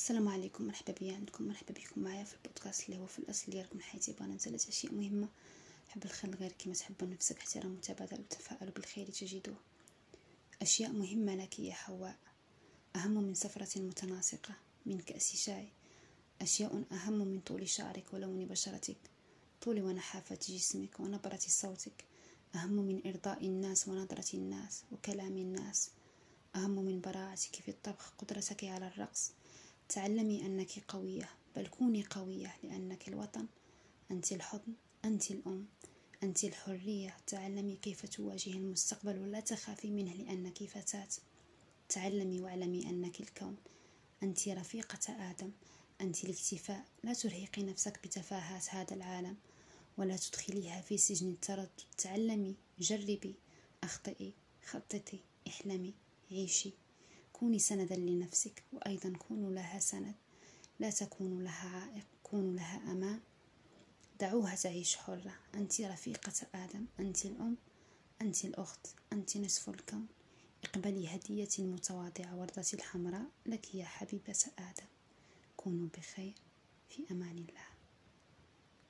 السلام عليكم مرحبا بيا عندكم مرحبا بكم معايا في البودكاست اللي هو في الأصل راكم حياتي بغينا ثلاث اشياء مهمة حب الخير غير كما تحب نفسك احترام متبادل وتفاءلوا بالخير تجدوه. أشياء مهمة لك يا حواء. أهم من سفرة متناسقة من كأس شاي. أشياء أهم من طول شعرك ولون بشرتك. طول ونحافة جسمك ونبرة صوتك. أهم من إرضاء الناس ونظرة الناس وكلام الناس. أهم من براعتك في الطبخ قدرتك على الرقص. تعلمي أنك قوية بل كوني قوية لأنك الوطن أنت الحضن أنت الأم أنت الحرية. تعلمي كيف تواجهي المستقبل ولا تخافي منه لأنك فتاة. تعلمي واعلمي أنك الكون أنت رفيقة آدم أنت الاكتفاء. لا ترهقي نفسك بتفاهات هذا العالم ولا تدخليها في سجن التردد. تعلمي جربي أخطئي خططي احلمي عيشي. كوني سندا لنفسك وأيضا كونوا لها سند. لا تكونوا لها عائق كونوا لها أمان دعوها تعيش حرة. أنت رفيقة آدم أنت الأم أنت الأخت أنت نصف الكون. اقبلي هدية المتواضعة وردة الحمراء. لك يا حبيبة آدم كونوا بخير. في أمان الله.